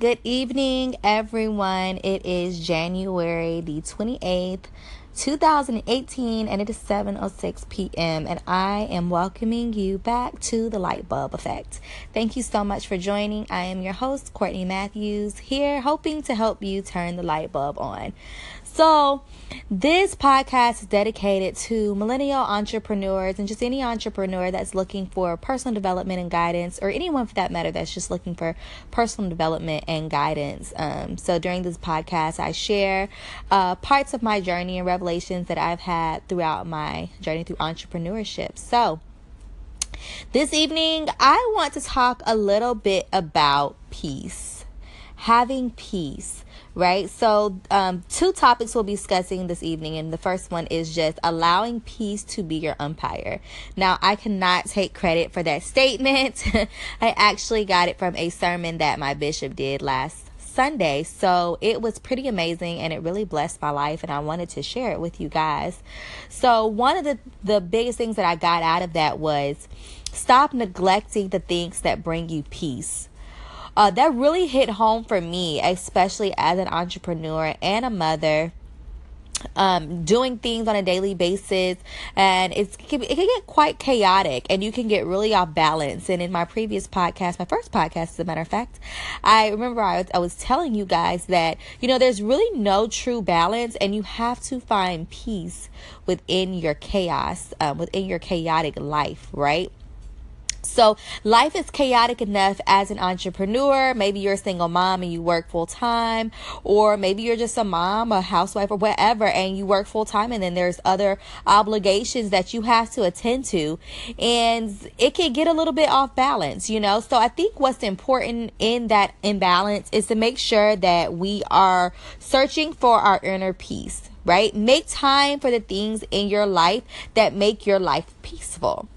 Good evening, everyone. It is January the 28th, 2018, and it is 7:06 p.m. and I am welcoming you back to the Light Bulb Effect. Thank you so much for joining. I am your host, Courtney Matthews, here hoping to help you turn the light bulb on. So, this podcast is dedicated to millennial entrepreneurs and just any entrepreneur that's looking for personal development and guidance, or anyone for that matter that's just looking for personal development and guidance. Um, so, during this podcast, I share uh, parts of my journey and revelations that I've had throughout my journey through entrepreneurship. So, this evening, I want to talk a little bit about peace, having peace right? So, um, two topics we'll be discussing this evening, and the first one is just allowing peace to be your umpire. Now, I cannot take credit for that statement. I actually got it from a sermon that my bishop did last Sunday. So it was pretty amazing and it really blessed my life and I wanted to share it with you guys. So one of the the biggest things that I got out of that was stop neglecting the things that bring you peace uh, that really hit home for me, especially as an entrepreneur and a mother um, doing things on a daily basis. And it's it can, get quite chaotic and you can get really off balance. And in my previous podcast my first podcast as a matter of fact i remember I was, I was telling you guys that you know there's really no true balance and you have to find peace within your chaos um, within your chaotic life right so, life is chaotic enough as an entrepreneur. Maybe you're a single mom and you work full time, or maybe you're just a mom, a housewife, or whatever, and you work full time, and then there's other obligations that you have to attend to, and it can get a little bit off balance, you know. So, I think what's important in that imbalance is to make sure that we are searching for our inner peace, right? Make time for the things in your life that make your life peaceful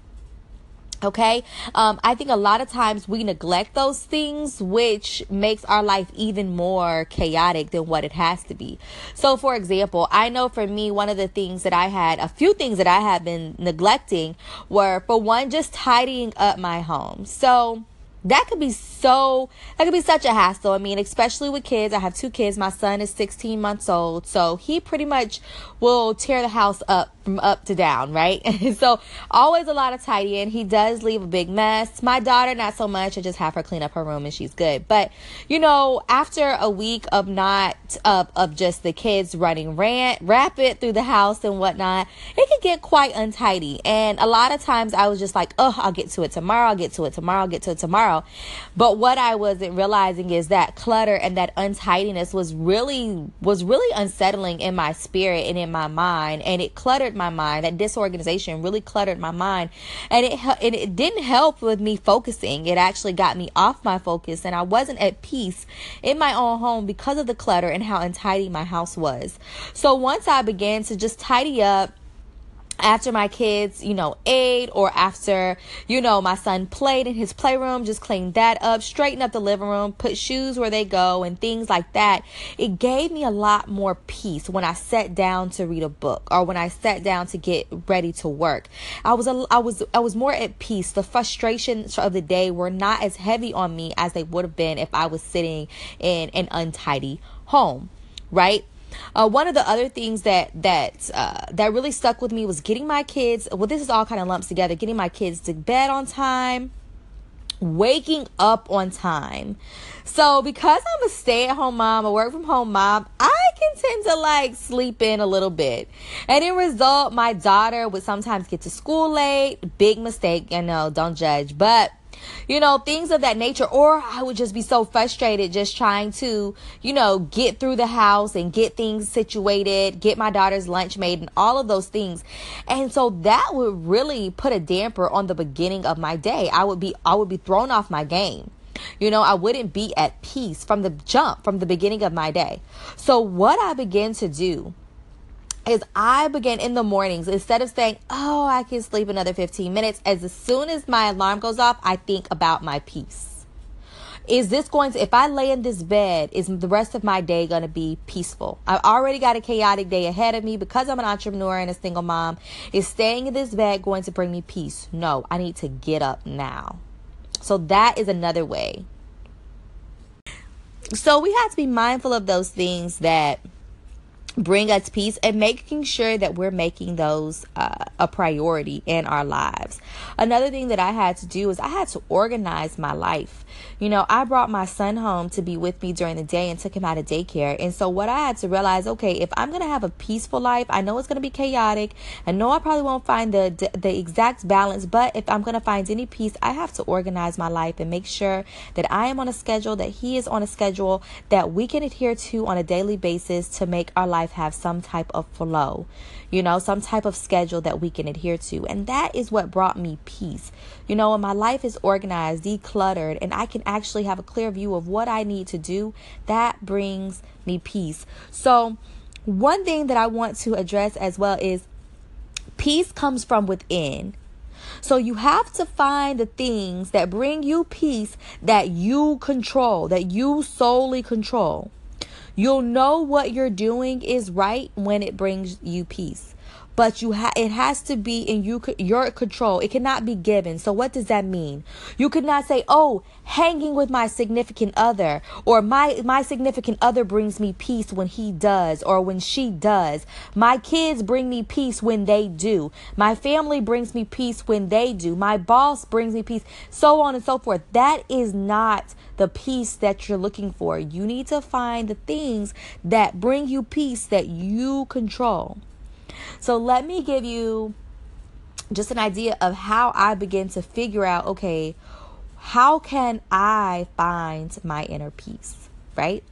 Okay. Um, I think a lot of times we neglect those things, which makes our life even more chaotic than what it has to be. So, for example, I know for me, one of the things that I had, a few things that I have been neglecting were, for one, just tidying up my home. So, that could be so that could be such a hassle i mean especially with kids i have two kids my son is 16 months old so he pretty much will tear the house up from up to down right? So always a lot of tidying. He does leave a big mess. My daughter not so much. I just have her clean up her room and she's good. But you know after a week of not of, of just the kids running rant rapid through the house and whatnot it can get quite untidy. And a lot of times i was just like oh i'll get to it tomorrow i'll get to it tomorrow i'll get to it tomorrow tomorrow. But what I wasn't realizing is that clutter and that untidiness was really was really unsettling in my spirit and in my mind, and it cluttered my mind. That disorganization really cluttered my mind, and it and it didn't help with me focusing. It actually got me off my focus, and I wasn't at peace in my own home because of the clutter and how untidy my house was. So once I began to just tidy up after my kids, you know, ate or after, you know, my son played in his playroom, just clean that up, straighten up the living room, put shoes where they go and things like that. It gave me a lot more peace when I sat down to read a book or when I sat down to get ready to work. I was a, I was I was more at peace. The frustrations of the day were not as heavy on me as they would have been if I was sitting in an untidy home, right? Uh, one of the other things that that uh, that really stuck with me was getting my kids. Well, this is all kind of lumps together. Getting my kids to bed on time, waking up on time. So because I'm a stay-at-home mom, a work from home mom, I can tend to like sleep in a little bit. And in result, my daughter would sometimes get to school late. Big mistake, you know, don't judge. But you know, things of that nature. Or I would just be so frustrated just trying to, you know, get through the house and get things situated, get my daughter's lunch made, and all of those things. And so that would really put a damper on the beginning of my day. I would be, I would be thrown off my game. You know, I wouldn't be at peace from the jump, from the beginning of my day. So, what I began to do is I begin in the mornings instead of saying, "Oh, I can sleep another 15 minutes." As soon as my alarm goes off, I think about my peace. Is this going to if I lay in this bed, is the rest of my day going to be peaceful? I've already got a chaotic day ahead of me because I'm an entrepreneur and a single mom. Is staying in this bed going to bring me peace? No, I need to get up now. So that is another way So we have to be mindful of those things that bring us peace and making sure that we're making those uh, a priority in our lives. Another thing that I had to do is I had to organize my life. You know, I brought my son home to be with me during the day and took him out of daycare. And so what I had to realize, okay, if I'm going to have a peaceful life, I know it's going to be chaotic. I know I probably won't find the the exact balance, but if I'm going to find any peace, I have to organize my life and make sure that I am on a schedule, that he is on a schedule that we can adhere to on a daily basis to make our life have some type of flow, you know, some type of schedule that we can adhere to. And that is what brought me peace. You know, when my life is organized, decluttered, and I can actually have a clear view of what I need to do, that brings me peace. So, one thing that I want to address as well is peace comes from within. So you have to find the things that bring you peace that you control, that you solely control. You'll know what you're doing is right when it brings you peace. But you ha- it has to be in you your control. It cannot be given. So what does that mean? You could not say, "Oh, hanging with my significant other or my my significant other brings me peace when he does or when she does. My kids bring me peace when they do. My family brings me peace when they do. My boss brings me peace." So on and so forth. That is not the peace that you're looking for. You need to find the things that bring you peace that you control. So let me give you just an idea of how I begin to figure out okay, how can I find my inner peace, right?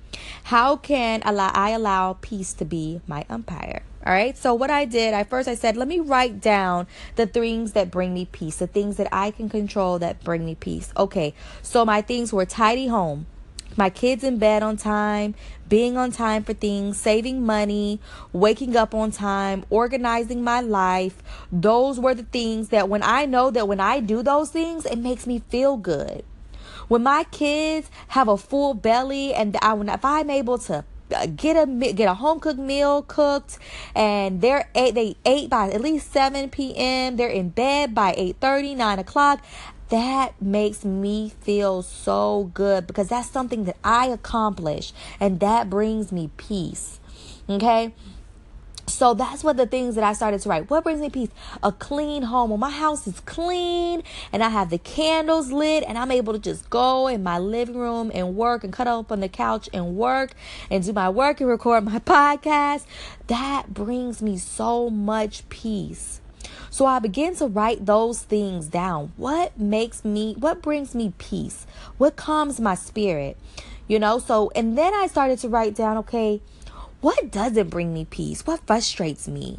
How can allow I allow peace to be my umpire? All right. So what I did, I first I said, let me write down the things that bring me peace, the things that I can control that bring me peace. Okay. So my things were tidy home, my kids in bed on time, being on time for things, saving money, waking up on time, organizing my life. Those were the things that when I know that when I do those things, it makes me feel good. When my kids have a full belly and I, if I'm able to uh, get a get a home cooked meal cooked and they're eight they ate by at least 7 p.m they're in bed by 8 30 9 o'clock that makes me feel so good because that's something that i accomplish and that brings me peace okay so that's what the things that I started to write. What brings me peace? A clean home. When my house is clean and I have the candles lit and I'm able to just go in my living room and work and cut up on the couch and work and do my work and record my podcast, that brings me so much peace. So I begin to write those things down. What makes me, what brings me peace? What calms my spirit? You know, so, and then I started to write down, okay, what doesn't bring me peace? What frustrates me?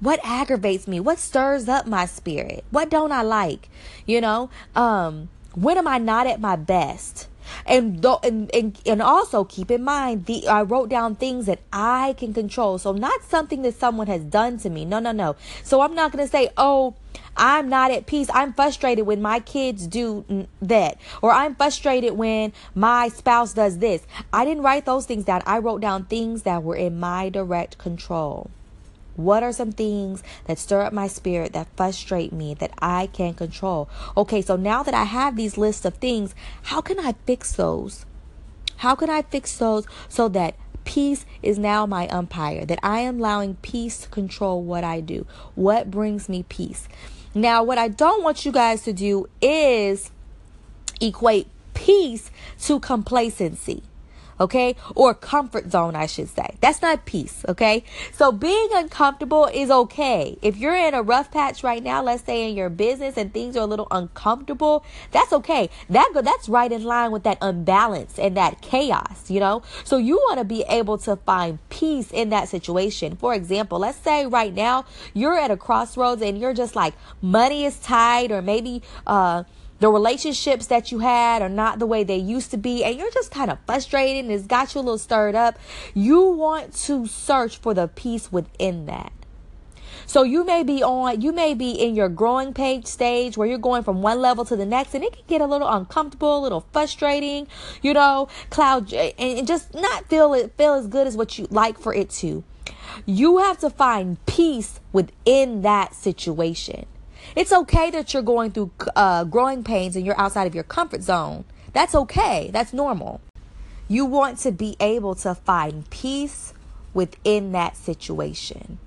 What aggravates me? What stirs up my spirit? What don't I like? You know, um, when am I not at my best? And, th- and, and and also keep in mind the I wrote down things that I can control. So not something that someone has done to me. No, no, no. So I'm not going to say, "Oh, I'm not at peace. I'm frustrated when my kids do that. Or I'm frustrated when my spouse does this. I didn't write those things down. I wrote down things that were in my direct control. What are some things that stir up my spirit that frustrate me that I can't control? Okay, so now that I have these lists of things, how can I fix those? How can I fix those so that peace is now my umpire, that I am allowing peace to control what I do? What brings me peace? Now, what I don't want you guys to do is equate peace to complacency okay? Or comfort zone, I should say. That's not peace, okay? So being uncomfortable is okay. If you're in a rough patch right now, let's say in your business and things are a little uncomfortable, that's okay. That go, that's right in line with that unbalance and that chaos, you know? So you want to be able to find peace in that situation. For example, let's say right now you're at a crossroads and you're just like money is tight or maybe uh the relationships that you had are not the way they used to be, and you're just kind of frustrated and it's got you a little stirred up, you want to search for the peace within that. So you may be on, you may be in your growing page stage where you're going from one level to the next, and it can get a little uncomfortable, a little frustrating, you know, cloud, and just not feel it feel as good as what you like for it to. You have to find peace within that situation. It's okay that you're going through uh, growing pains and you're outside of your comfort zone. That's okay. That's normal. You want to be able to find peace within that situation.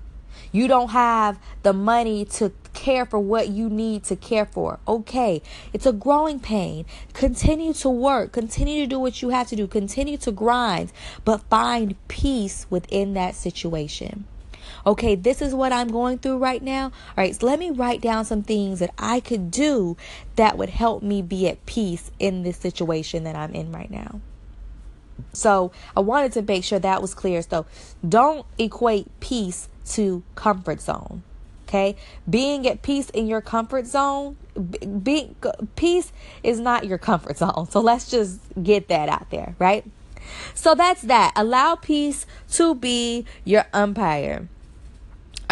You don't have the money to care for what you need to care for. Okay, it's a growing pain. Continue to work, continue to do what you have to do, continue to grind, but find peace within that situation. Okay, this is what I'm going through right now. All right, so let me write down some things that I could do that would help me be at peace in this situation that I'm in right now. So I wanted to make sure that was clear. So don't equate peace to comfort zone. Okay, being at peace in your comfort zone, being peace is not your comfort zone. So let's just get that out there, right? So that's that. Allow peace to be your umpire.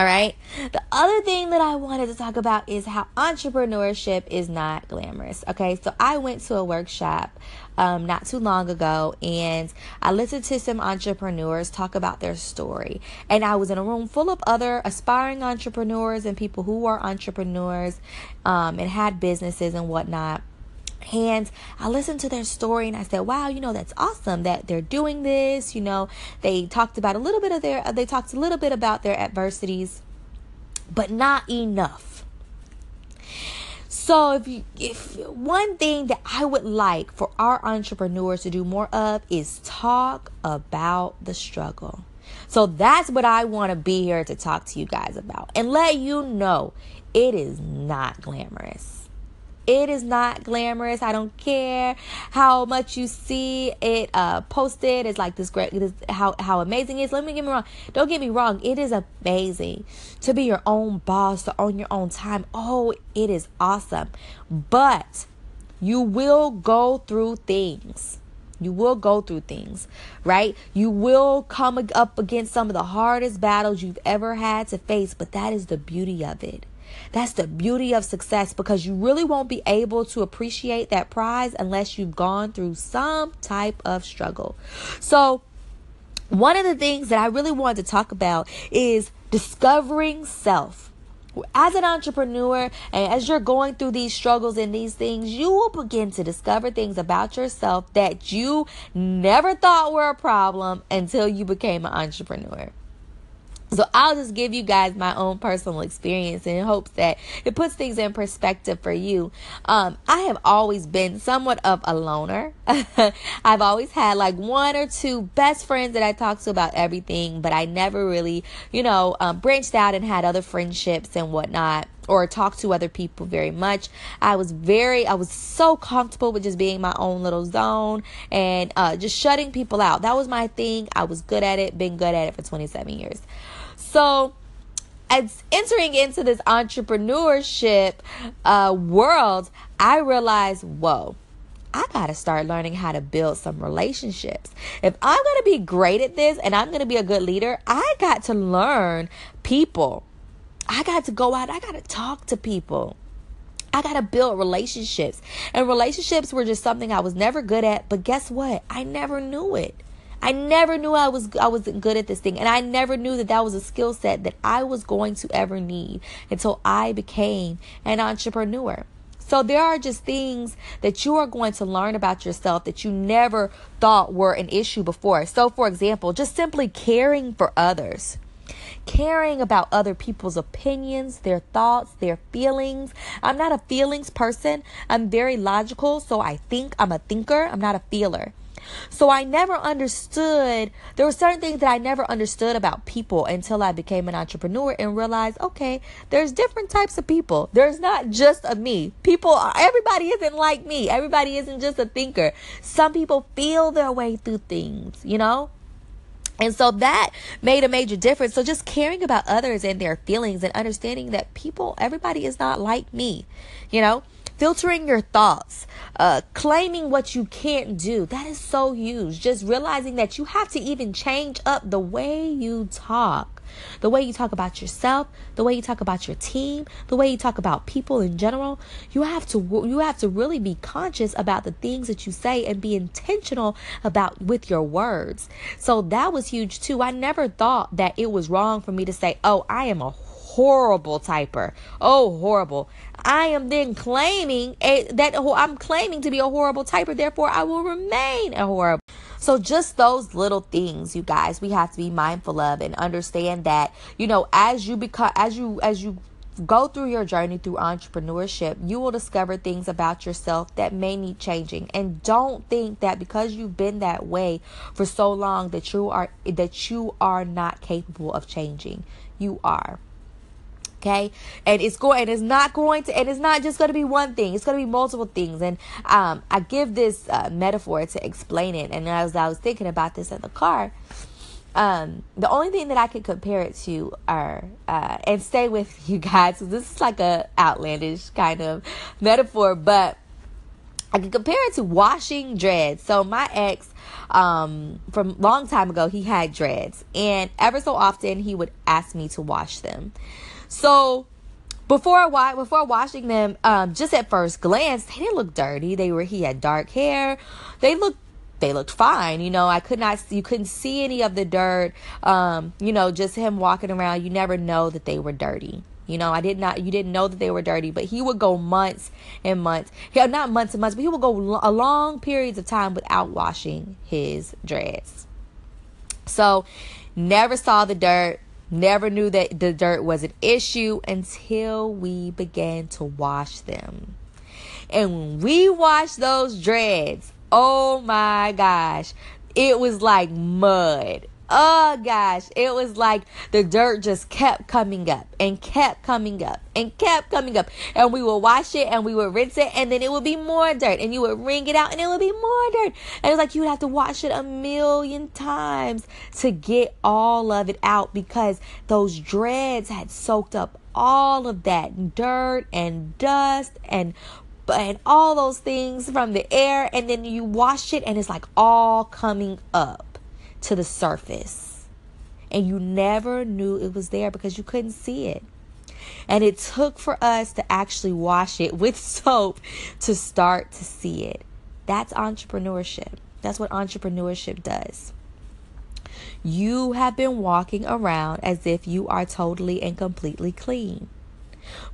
All right. The other thing that I wanted to talk about is how entrepreneurship is not glamorous. Okay. So I went to a workshop um, not too long ago and I listened to some entrepreneurs talk about their story. And I was in a room full of other aspiring entrepreneurs and people who were entrepreneurs um, and had businesses and whatnot. And I listened to their story and I said, wow, you know, that's awesome that they're doing this. You know, they talked about a little bit of their, uh, they talked a little bit about their adversities, but not enough. So if you, if one thing that I would like for our entrepreneurs to do more of is talk about the struggle. So that's what I want to be here to talk to you guys about and let you know it is not glamorous. It is not glamorous. I don't care how much you see it uh, posted. It's like this great, this, how how amazing it is. Let me get me wrong. Don't get me wrong. It is amazing to be your own boss, to own your own time. Oh, it is awesome. But you will go through things. You will go through things, right? You will come up against some of the hardest battles you've ever had to face, but that is the beauty of it. That's the beauty of success because you really won't be able to appreciate that prize unless you've gone through some type of struggle. So, one of the things that I really wanted to talk about is discovering self. As an entrepreneur, and as you're going through these struggles and these things, you will begin to discover things about yourself that you never thought were a problem until you became an entrepreneur. So I'll just give you guys my own personal experience in hopes that it puts things in perspective for you. Um, I have always been somewhat of a loner. I've always had like one or two best friends that I talk to about everything, but I never really, you know, um, branched out and had other friendships and whatnot or talk to other people very much. I was very, I was so comfortable with just being my own little zone and uh, just shutting people out. That was my thing. I was good at it, been good at it for 27 years. So, as entering into this entrepreneurship uh, world, I realized, whoa, I got to start learning how to build some relationships. If I'm going to be great at this and I'm going to be a good leader, I got to learn people. I got to go out, I got to talk to people. I got to build relationships. And relationships were just something I was never good at, but guess what? I never knew it. I never knew I was I wasn't good at this thing and I never knew that that was a skill set that I was going to ever need until I became an entrepreneur. So there are just things that you are going to learn about yourself that you never thought were an issue before. So for example, just simply caring for others caring about other people's opinions, their thoughts, their feelings. I'm not a feelings person. I'm very logical, so I think I'm a thinker. I'm not a feeler. So I never understood, there were certain things that I never understood about people until I became an entrepreneur and realized, okay, there's different types of people. There's not just a me. People, everybody isn't like me. Everybody isn't just a thinker. Some people feel their way through things, you know? And so that made a major difference. So just caring about others and their feelings and understanding that people, everybody is not like me, you know? Filtering your thoughts, uh, claiming what you can't do. That is so huge. Just realizing that you have to even change up the way you talk. The way you talk about yourself, the way you talk about your team, the way you talk about people in general, you have to you have to really be conscious about the things that you say and be intentional about with your words. So that was huge too. I never thought that it was wrong for me to say, "Oh, I am a horrible typer. Oh, horrible. I am then claiming a, that I'm claiming to be a horrible typer. Therefore, I will remain a horrible. So just those little things, you guys, we have to be mindful of and understand that, you know, as you become, as you, as you go through your journey through entrepreneurship, you will discover things about yourself that may need changing. And don't think that because you've been that way for so long that you are that you are not capable of changing. You are. Okay, and it's going, and it's not going to, and it's not just going to be one thing. It's going to be multiple things. And um, I give this uh, metaphor to explain it. And as I was thinking about this in the car, um, the only thing that I could compare it to are, uh, and stay with you guys, this is like a outlandish kind of metaphor, but I can compare it to washing dreads. So my ex, um, from long time ago, he had dreads, and ever so often he would ask me to wash them. So before I before washing them, um, just at first glance, they didn't look dirty. They were he had dark hair. They looked they looked fine. You know, I could not, you couldn't see any of the dirt. Um, you know, just him walking around, you never know that they were dirty. You know, I did not, you didn't know that they were dirty, but he would go months and months. Yeah, not months and months, but he would go a long periods of time without washing his dreads. So, never saw the dirt, never knew that the dirt was an issue until we began to wash them. And when we washed those dreads, Oh my gosh. It was like mud. Oh gosh, it was like the dirt just kept coming up and kept coming up and kept coming up. And we would wash it and we would rinse it and then it would be more dirt and you would wring it out and it would be more dirt. And it was like you would have to wash it a million times to get all of it out because those dreads had soaked up all of that dirt and dust and and all those things from the air and then you wash it and it's like all coming up to the surface. And you never knew it was there because you couldn't see it. And it took for us to actually wash it with soap to start to see it. That's entrepreneurship. That's what entrepreneurship does. You have been walking around as if you are totally and completely clean.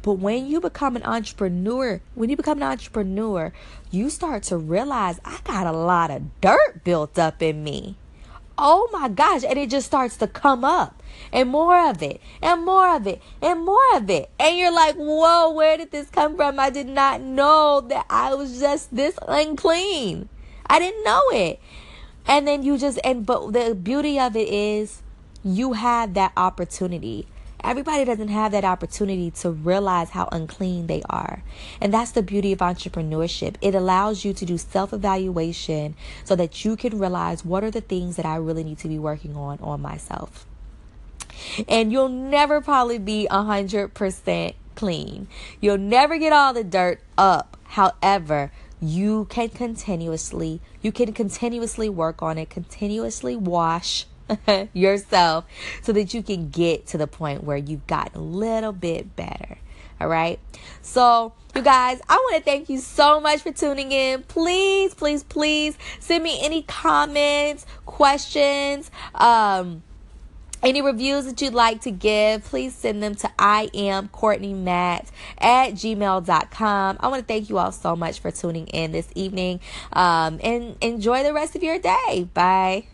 But when you become an entrepreneur, when you become an entrepreneur, you start to realize I got a lot of dirt built up in me. Oh my gosh. And it just starts to come up and more of it and more of it and more of it. And you're like, whoa, where did this come from? I did not know that I was just this unclean. I didn't know it. And then you just, and but the beauty of it is you have that opportunity Everybody doesn't have that opportunity to realize how unclean they are. And that's the beauty of entrepreneurship. It allows you to do self evaluation so that you can realize what are the things that I really need to be working on on myself. And you'll never probably be 100% clean. You'll never get all the dirt up. However, you can continuously you can continuously work on it, continuously wash yourself so that you can get to the point where you've gotten a little bit better. All right. So, you guys, I want to thank you so much for tuning in. Please, please, please send me any comments, questions, um, any reviews that you'd like to give, please send them to I am Courtney Matt at gmail.com. I want to thank you all so much for tuning in this evening um, and enjoy the rest of your day. Bye.